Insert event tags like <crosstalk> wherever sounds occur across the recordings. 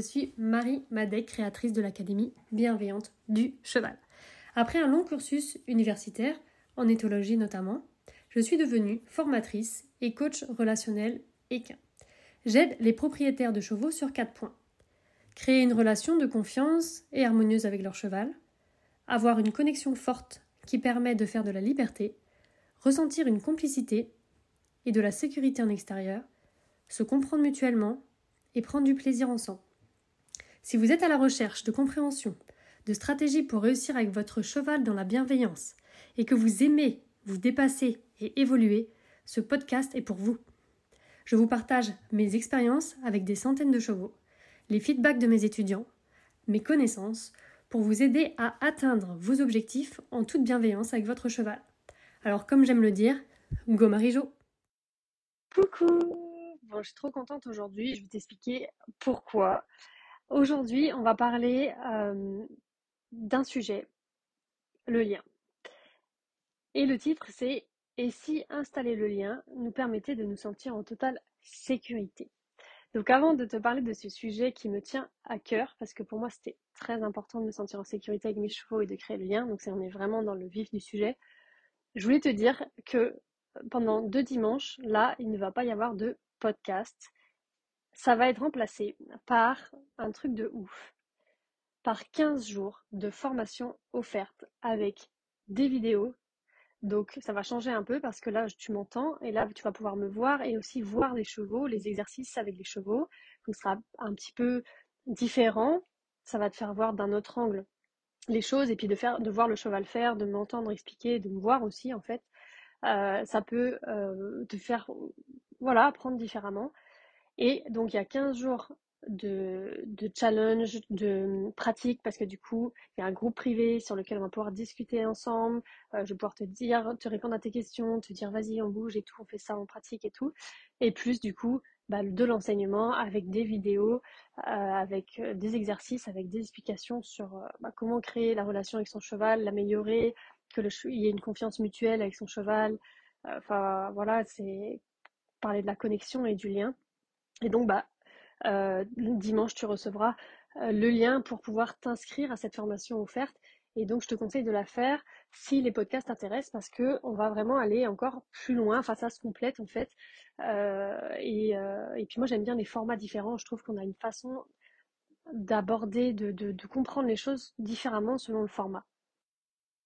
suis Marie Madec, créatrice de l'Académie bienveillante du cheval. Après un long cursus universitaire, en éthologie notamment, je suis devenue formatrice et coach relationnel équin. J'aide les propriétaires de chevaux sur quatre points. Créer une relation de confiance et harmonieuse avec leur cheval, avoir une connexion forte qui permet de faire de la liberté, ressentir une complicité et de la sécurité en extérieur, se comprendre mutuellement et prendre du plaisir ensemble. Si vous êtes à la recherche de compréhension, de stratégies pour réussir avec votre cheval dans la bienveillance et que vous aimez vous dépasser et évoluer, ce podcast est pour vous. Je vous partage mes expériences avec des centaines de chevaux, les feedbacks de mes étudiants, mes connaissances pour vous aider à atteindre vos objectifs en toute bienveillance avec votre cheval. Alors comme j'aime le dire, go Marijo Coucou Bon, je suis trop contente aujourd'hui, je vais t'expliquer pourquoi. Aujourd'hui, on va parler euh, d'un sujet, le lien. Et le titre, c'est Et si installer le lien nous permettait de nous sentir en totale sécurité? Donc avant de te parler de ce sujet qui me tient à cœur, parce que pour moi c'était très important de me sentir en sécurité avec mes chevaux et de créer le lien, donc on est vraiment dans le vif du sujet, je voulais te dire que pendant deux dimanches, là, il ne va pas y avoir de podcast. Ça va être remplacé par un truc de ouf. Par 15 jours de formation offerte avec des vidéos donc ça va changer un peu parce que là tu m'entends et là tu vas pouvoir me voir et aussi voir les chevaux, les exercices avec les chevaux. Donc ce sera un petit peu différent. Ça va te faire voir d'un autre angle les choses et puis de faire de voir le cheval faire, de m'entendre expliquer, de me voir aussi en fait. Euh, ça peut euh, te faire voilà, apprendre différemment. Et donc il y a 15 jours de, challenge, de pratique, parce que du coup, il y a un groupe privé sur lequel on va pouvoir discuter ensemble. Euh, je vais pouvoir te dire, te répondre à tes questions, te dire vas-y, on bouge et tout, on fait ça, on pratique et tout. Et plus du coup, bah, de l'enseignement avec des vidéos, euh, avec euh, des exercices, avec des explications sur bah, comment créer la relation avec son cheval, l'améliorer, que le il y ait une confiance mutuelle avec son cheval. Enfin voilà, c'est parler de la connexion et du lien. Et donc, bah, euh, dimanche, tu recevras euh, le lien pour pouvoir t'inscrire à cette formation offerte. Et donc, je te conseille de la faire si les podcasts t'intéressent parce que on va vraiment aller encore plus loin. Enfin, ça se complète en fait. Euh, et, puis moi, j'aime bien les formats différents. Je trouve qu'on a une façon d'aborder, de, de, comprendre les choses différemment selon le format.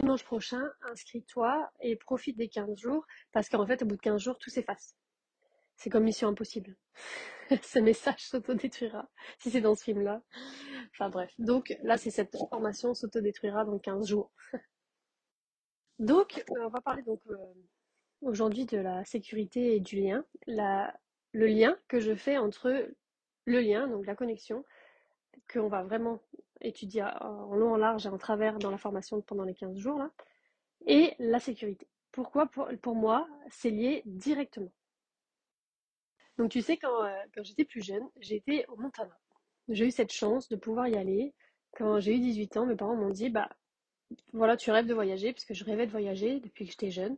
Dimanche prochain, inscris-toi et profite des 15 jours parce qu'en fait, au bout de 15 jours, tout s'efface. C'est comme Mission Impossible. <laughs> ce message s'autodétruira si c'est dans ce film-là. Enfin bref. Donc là, c'est cette formation s'autodétruira dans 15 jours. <laughs> donc, on va parler donc euh, aujourd'hui de la sécurité et du lien. le lien que je fais entre le lien, donc la connexion, qu'on va vraiment étudier en long, en large et en travers dans la formation pendant les 15 jours là, et la sécurité. Pourquoi? Pour moi, c'est lié directement. Donc tu sais, quand, euh, quand j'étais plus jeune, j'étais au Montana. J'ai eu cette chance de pouvoir y aller. Quand j'ai eu 18 ans, mes parents m'ont dit, bah voilà, tu rêves de voyager, puisque je rêvais de voyager depuis que j'étais jeune.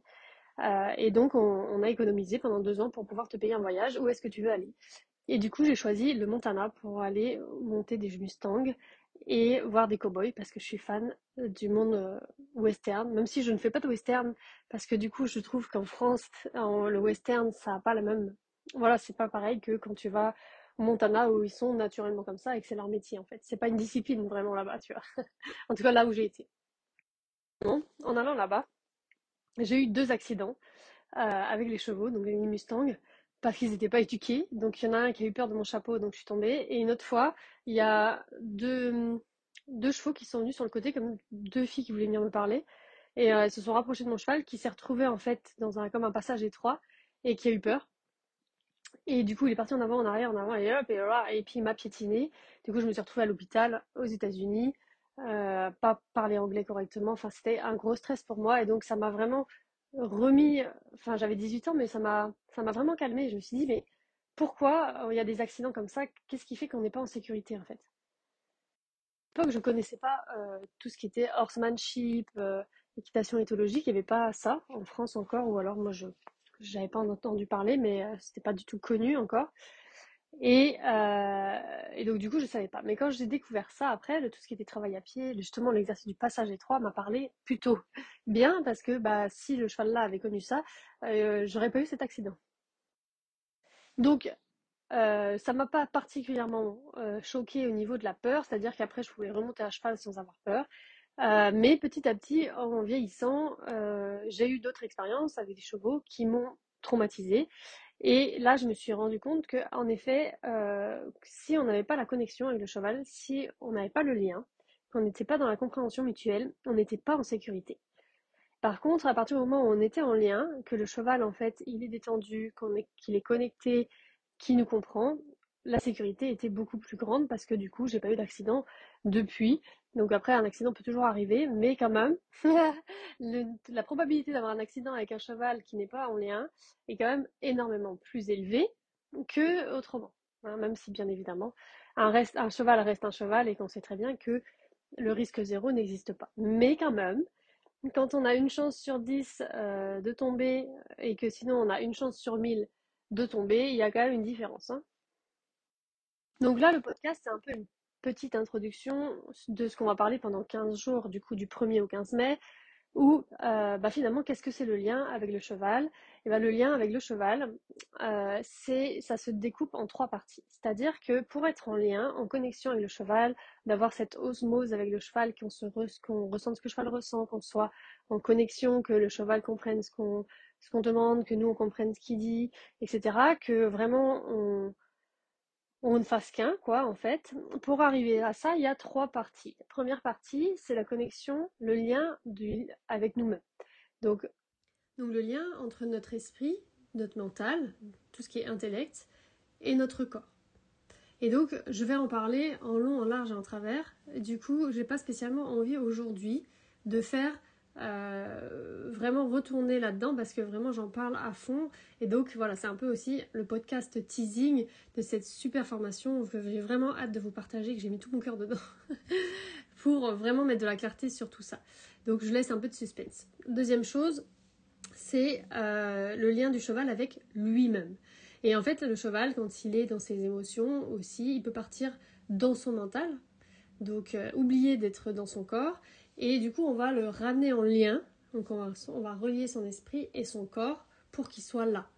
Euh, et donc on, a économisé pendant deux ans pour pouvoir te payer un voyage. Où est-ce que tu veux aller? Et du coup, j'ai choisi le Montana pour aller monter des Mustangs et voir des cowboys parce que je suis fan du monde euh, western, même si je ne fais pas de western parce que du coup je trouve qu'en France, le western ça n'a pas la même voilà, c'est pas pareil que quand tu vas au Montana où ils sont naturellement comme ça et que c'est leur métier en fait. C'est pas une discipline vraiment là-bas, tu vois. <laughs> en tout cas là où j'ai été. en allant là-bas, j'ai eu deux accidents euh, avec les chevaux, donc les Mustang, parce qu'ils n'étaient pas éduqués. Donc il y en a un qui a eu peur de mon chapeau, donc je suis tombée. Et une autre fois, il y a deux, deux chevaux qui sont venus sur le côté, comme deux filles qui voulaient venir me parler. Et euh, elles se sont rapprochées de mon cheval, qui s'est retrouvé en fait dans un comme un passage étroit et qui a eu peur. Et du coup, il est parti en avant, en arrière, en avant, et hop, et et puis il m'a piétiné. Du coup, je me suis retrouvée à l'hôpital aux États-Unis, euh, pas parler anglais correctement. Enfin, c'était un gros stress pour moi, et donc ça m'a vraiment remis. Enfin, j'avais 18 ans, mais ça m'a, vraiment calmé. Je me suis dit, mais pourquoi euh, il y a des accidents comme ça? Qu'est-ce qui fait qu'on n'est pas en sécurité en fait? À l'époque, je connaissais pas euh, tout ce qui était horsemanship, équitation éthologique. Il n'y avait pas ça en France encore, ou alors moi je j'avais pas entendu parler, mais euh, c'était pas du tout connu encore. Et, euh, et, donc du coup, je savais pas. Mais quand j'ai découvert ça après, tout ce qui était travail à pied, justement l'exercice du passage étroit m'a parlé plutôt <laughs> bien parce que bah, si le cheval là avait connu ça, euh, j'aurais pas eu cet accident. Donc euh, ça m'a pas particulièrement euh, choqué au niveau de la peur, c'est-à-dire qu'après je pouvais remonter à cheval sans avoir peur. Euh, mais petit à petit, en vieillissant, euh, j'ai eu d'autres expériences avec des chevaux qui m'ont traumatisée. Et là, je me suis rendu compte que, en effet, euh, si on n'avait pas la connexion avec le cheval, si on n'avait pas le lien, qu'on n'était pas dans la compréhension mutuelle, on n'était pas en sécurité. Par contre, à partir du moment où on était en lien, que le cheval, en fait, il est détendu, qu'il est connecté, qu'il nous comprend, la sécurité était beaucoup plus grande parce que du coup, j'ai pas eu d'accident depuis. Donc après, un accident peut toujours arriver, mais quand même, <laughs> la probabilité d'avoir un accident avec un cheval qui n'est pas en lien est quand même énormément plus élevée que autrement. Hein, même si bien évidemment, un, cheval reste un cheval et qu'on sait très bien que le risque zéro n'existe pas. Mais quand même, quand on a une chance sur 10 euh, de tomber et que sinon on a une chance sur 1000 de tomber, il y a quand même une différence. Hein. Donc là, le podcast, c'est un peu une petite introduction de ce qu'on va parler pendant 15 jours, du coup du 1er au 15 mai, où euh, bah, finalement, qu'est-ce que c'est le lien avec le cheval? Et bah, Le lien avec le cheval, euh, ça se découpe en trois parties. C'est-à-dire que pour être en lien, en connexion avec le cheval, d'avoir cette osmose avec le cheval, qu'on se qu'on ressente ce que le cheval ressent, qu'on soit en connexion, que le cheval comprenne ce qu'on ce qu'on demande, que nous on comprenne ce qu'il dit, etc. Que vraiment on on ne fasse qu'un, quoi, en fait. Pour arriver à ça, il y a trois parties. Première partie, c'est la connexion, le lien avec nous-mêmes. Donc, donc, le lien entre notre esprit, notre mental, tout ce qui est intellect, et notre corps. Et donc, je vais en parler en long, en large et en travers. Du coup, j'ai pas spécialement envie aujourd'hui de faire euh, vraiment retourner là-dedans parce que vraiment j'en parle à fond. Et donc voilà, c'est un peu aussi le podcast teasing de cette super formation que j'ai vraiment hâte de vous partager, que j'ai mis tout mon cœur dedans <laughs> pour vraiment mettre de la clarté sur tout ça. Donc je laisse un peu de suspense. Deuxième chose, c'est euh, le lien du cheval avec lui-même. Et en fait, le cheval, quand il est dans ses émotions aussi, il peut partir dans son mental, donc euh, oublier d'être dans son corps et du coup, on va le ramener en lien. Donc, on va, relier son esprit et son corps pour qu'il soit là.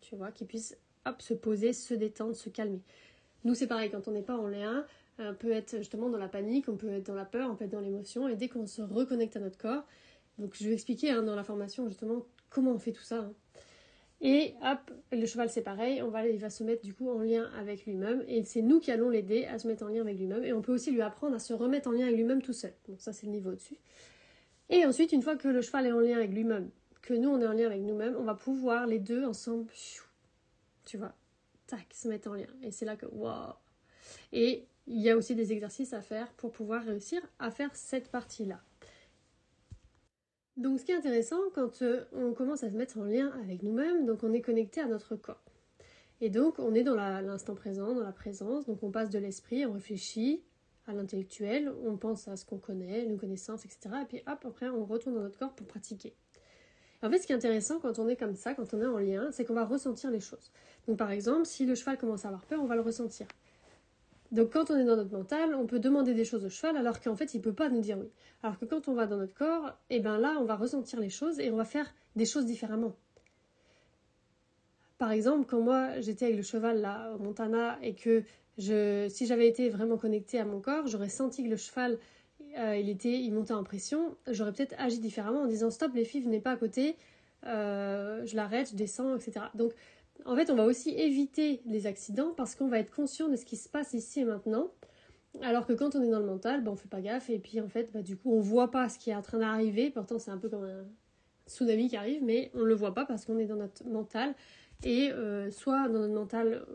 Tu vois, qu'il puisse hop, se poser, se détendre, se calmer. Nous, c'est pareil, quand on n'est pas en lien, on peut être justement dans la panique, on peut être dans la peur, on peut être dans l'émotion. Et dès qu'on se reconnecte à notre corps, donc je vais expliquer hein, dans la formation justement comment on fait tout ça. Hein. Et hop, le cheval c'est pareil, on va, il va se mettre du coup en lien avec lui-même et c'est nous qui allons l'aider à se mettre en lien avec lui-même et on peut aussi lui apprendre à se remettre en lien avec lui-même tout seul. Donc ça c'est le niveau au-dessus. Et ensuite, une fois que le cheval est en lien avec lui-même, que nous on est en lien avec nous-mêmes, on va pouvoir les deux ensemble, tu vois, tac, se mettre en lien. Et c'est là que waouh. Et il y a aussi des exercices à faire pour pouvoir réussir à faire cette partie-là. Donc ce qui est intéressant quand euh, on commence à se mettre en lien avec nous-mêmes, donc on est connecté à notre corps. Et donc on est dans l'instant présent, dans la présence, donc on passe de l'esprit, on réfléchit à l'intellectuel, on pense à ce qu'on connaît, nos connaissances, etc. Et puis hop, après on retourne dans notre corps pour pratiquer. En fait, ce qui est intéressant quand on est comme ça, quand on est en lien, c'est qu'on va ressentir les choses. Donc par exemple, si le cheval commence à avoir peur, on va le ressentir. Donc quand on est dans notre mental, on peut demander des choses au cheval alors qu'en fait il ne peut pas nous dire oui. Alors que quand on va dans notre corps, et eh ben là on va ressentir les choses et on va faire des choses différemment. Par exemple, quand moi j'étais avec le cheval là au Montana et que si j'avais été vraiment connectée à mon corps, j'aurais senti que le cheval euh, il était, il montait en pression, j'aurais peut-être agi différemment en disant stop les filles venez pas à côté, euh, je l'arrête, je descends, etc. Donc en fait, on va aussi éviter les accidents parce qu'on va être conscient de ce qui se passe ici et maintenant. Alors que quand on est dans le mental, ben, on fait pas gaffe et puis en fait, bah, du coup, on voit pas ce qui est en train d'arriver. Pourtant, c'est un peu comme un tsunami qui arrive, mais on le voit pas parce qu'on est dans notre mental. Et euh, soit dans notre mental,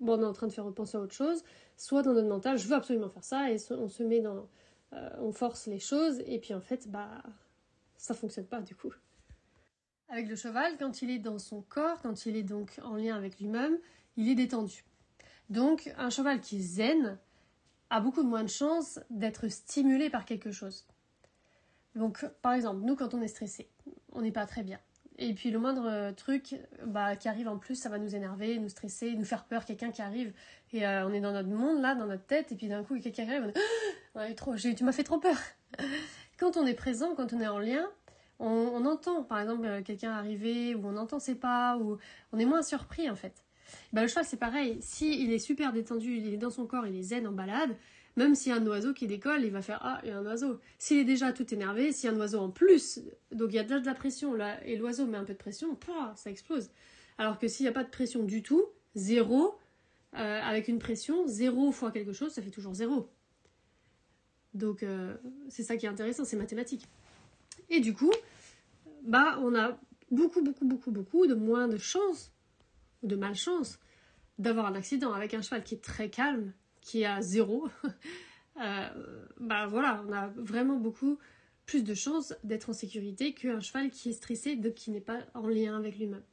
bon, on est en train de faire repenser à autre chose, soit dans notre mental, je veux absolument faire ça et on se met dans, euh, on force les choses et puis en fait, bah, ça fonctionne pas du coup. Avec le cheval, quand il est dans son corps, quand il est donc en lien avec lui-même, il est détendu. Donc un cheval qui est zen a beaucoup moins de chances d'être stimulé par quelque chose. Donc par exemple, nous quand on est stressé, on n'est pas très bien. et puis le moindre truc bah, qui arrive en plus, ça va nous énerver, nous stresser, nous faire peur. Quelqu'un qui arrive et on est dans notre monde là, dans notre tête, et puis d'un coup quelqu'un arrive, on <gasps> ouais, trop, tu m'as fait trop peur. <laughs> quand on est présent, quand on est en lien, on, entend par exemple quelqu'un arriver, ou on entend ses pas, ou on est moins surpris en fait. Bah, le cheval c'est pareil, si il est super détendu, il est dans son corps, il est zen en balade, même s'il y a un oiseau qui décolle, il va faire Ah, il y a un oiseau. S'il est déjà tout énervé, s'il y a un oiseau en plus, donc il y a déjà de la pression là, et l'oiseau met un peu de pression, ça explose. Alors que s'il n'y a pas de pression du tout, zéro, euh, avec une pression, zéro fois quelque chose, ça fait toujours zéro. Donc euh, c'est ça qui est intéressant, c'est mathématique. Et du coup, bah on a beaucoup, beaucoup, beaucoup, beaucoup de moins de chances, ou de malchance, d'avoir un accident avec un cheval qui est très calme qui est à zéro, <laughs> euh, bah voilà, on a vraiment beaucoup plus de chances d'être en sécurité qu'un cheval qui est stressé, donc qui n'est pas en lien avec lui-même.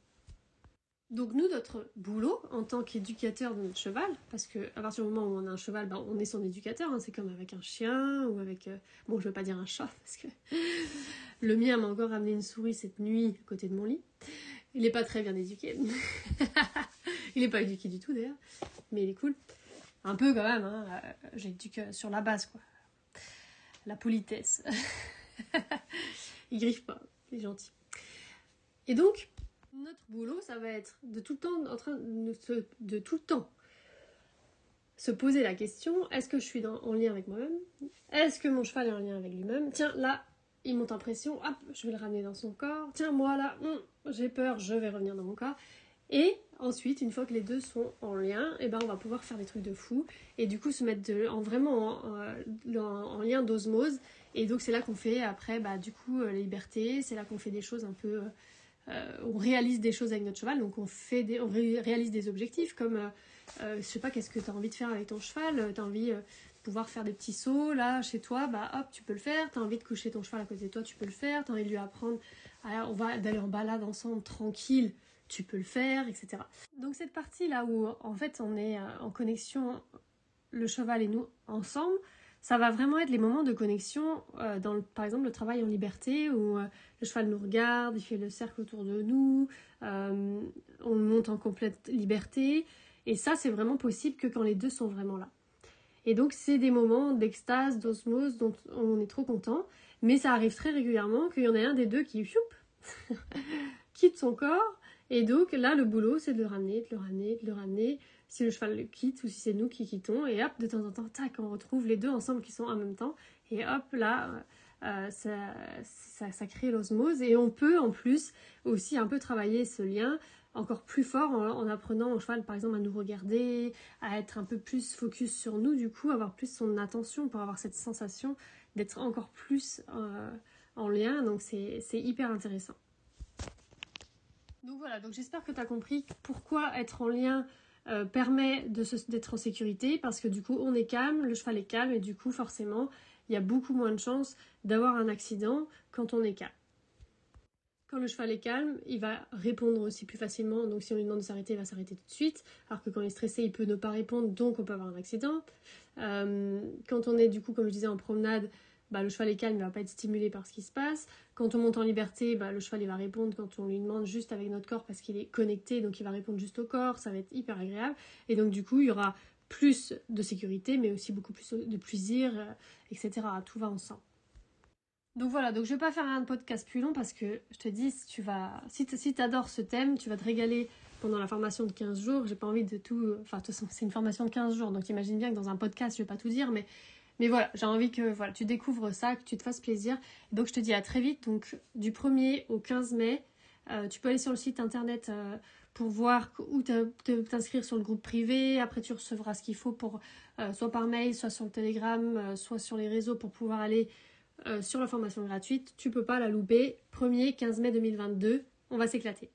Donc nous, notre boulot en tant qu'éducateur de notre cheval, parce qu'à partir du moment où on a un cheval, bah, on est son éducateur, hein, c'est comme avec un chien ou avec... Euh, bon, je ne veux pas dire un chat, <laughs> parce que le mien m'a encore amené une souris cette nuit à côté de mon lit. Il n'est pas très bien éduqué. <laughs> il n'est pas éduqué du tout d'ailleurs, mais il est cool. Un peu quand même, hein. Euh, j'ai dit que sur la base, quoi. La politesse. <laughs> il griffe pas, il est gentil. Et donc, notre boulot, ça va être de tout le temps en train de, se, de tout le temps se poser la question est-ce que je suis en lien avec moi-même? Est-ce que mon cheval est en lien avec lui-même? Tiens, là, il monte en pression, hop, je vais le ramener dans son corps. Tiens, moi là, hum, j'ai peur, je vais revenir dans mon corps. Et ensuite, une fois que les deux sont en lien, eh ben on va pouvoir faire des trucs de fou et du coup se mettre en vraiment en, lien d'osmose. Et donc c'est là qu'on fait après bah, du coup euh, la liberté, c'est là qu'on fait des choses un peu... Euh, on réalise des choses avec notre cheval, donc on, fait des, on réalise des objectifs comme, euh, je sais pas, qu'est-ce que tu as envie de faire avec ton cheval, tu envie pouvoir faire des petits sauts là chez toi, bah hop, tu peux le faire, tu as envie de coucher ton cheval à côté de toi, tu peux le faire, tu as envie de lui apprendre, on va d'aller en balade ensemble tranquille, tu peux le faire, etc. Donc cette partie là où en fait on est euh, en connexion, le cheval et nous ensemble, ça va vraiment être les moments de connexion euh, dans par exemple le travail en liberté où euh, le cheval nous regarde, il fait le cercle autour de nous, on monte en complète liberté et ça c'est vraiment possible que quand les deux sont vraiment là. Et donc c'est des moments d'extase, d'osmose dont on est trop content, mais ça arrive très régulièrement qu'il y en ait un des deux qui <laughs> quitte son corps et donc là, le boulot, c'est de le ramener, de le ramener, de le ramener. Si le cheval le quitte ou si c'est nous qui quittons. Et hop, de temps en temps, tac, on retrouve les deux ensemble qui sont en même temps. Et hop, là, euh, ça, ça, crée l'osmose. Et on peut en plus aussi un peu travailler ce lien encore plus fort en, apprenant au cheval, par exemple, à nous regarder, à être un peu plus focus sur nous, du coup, avoir plus son attention pour avoir cette sensation d'être encore plus euh, en lien. Donc c'est hyper intéressant. Donc voilà, donc j'espère que tu as compris pourquoi être en lien euh, permet d'être en sécurité, parce que du coup on est calme, le cheval est calme, et du coup forcément il y a beaucoup moins de chances d'avoir un accident quand on est calme. Quand le cheval est calme, il va répondre aussi plus facilement, donc si on lui demande de s'arrêter, il va s'arrêter tout de suite, alors que quand il est stressé, il peut ne pas répondre, donc on peut avoir un accident. Euh, quand on est du coup, comme je disais, en promenade, bah, le cheval est calme, il va pas être stimulé par ce qui se passe. Quand on monte en liberté, bah, le cheval il va répondre quand on lui demande juste avec notre corps parce qu'il est connecté, donc il va répondre juste au corps, ça va être hyper agréable. Et donc du coup, il y aura plus de sécurité, mais aussi beaucoup plus de plaisir, euh, etc. Tout va ensemble. Donc voilà, donc je vais pas faire un podcast plus long parce que je te dis, si tu vas, si tu adores ce thème, tu vas te régaler pendant la formation de 15 jours. J'ai pas envie de tout, enfin de toute façon c'est une formation de 15 jours, donc imagine bien que dans un podcast je vais pas tout dire, mais mais voilà, j'ai envie que voilà, tu découvres ça, que tu te fasses plaisir. Donc je te dis à très vite, donc du 1er au 15 mai. Euh, tu peux aller sur le site internet euh, pour voir où t'inscrire sur le groupe privé. Après, tu recevras ce qu'il faut pour euh, soit par mail, soit sur le Telegram, soit sur les réseaux pour pouvoir aller sur la formation gratuite. Tu peux pas la louper. 1er 15 mai 2022, on va s'éclater.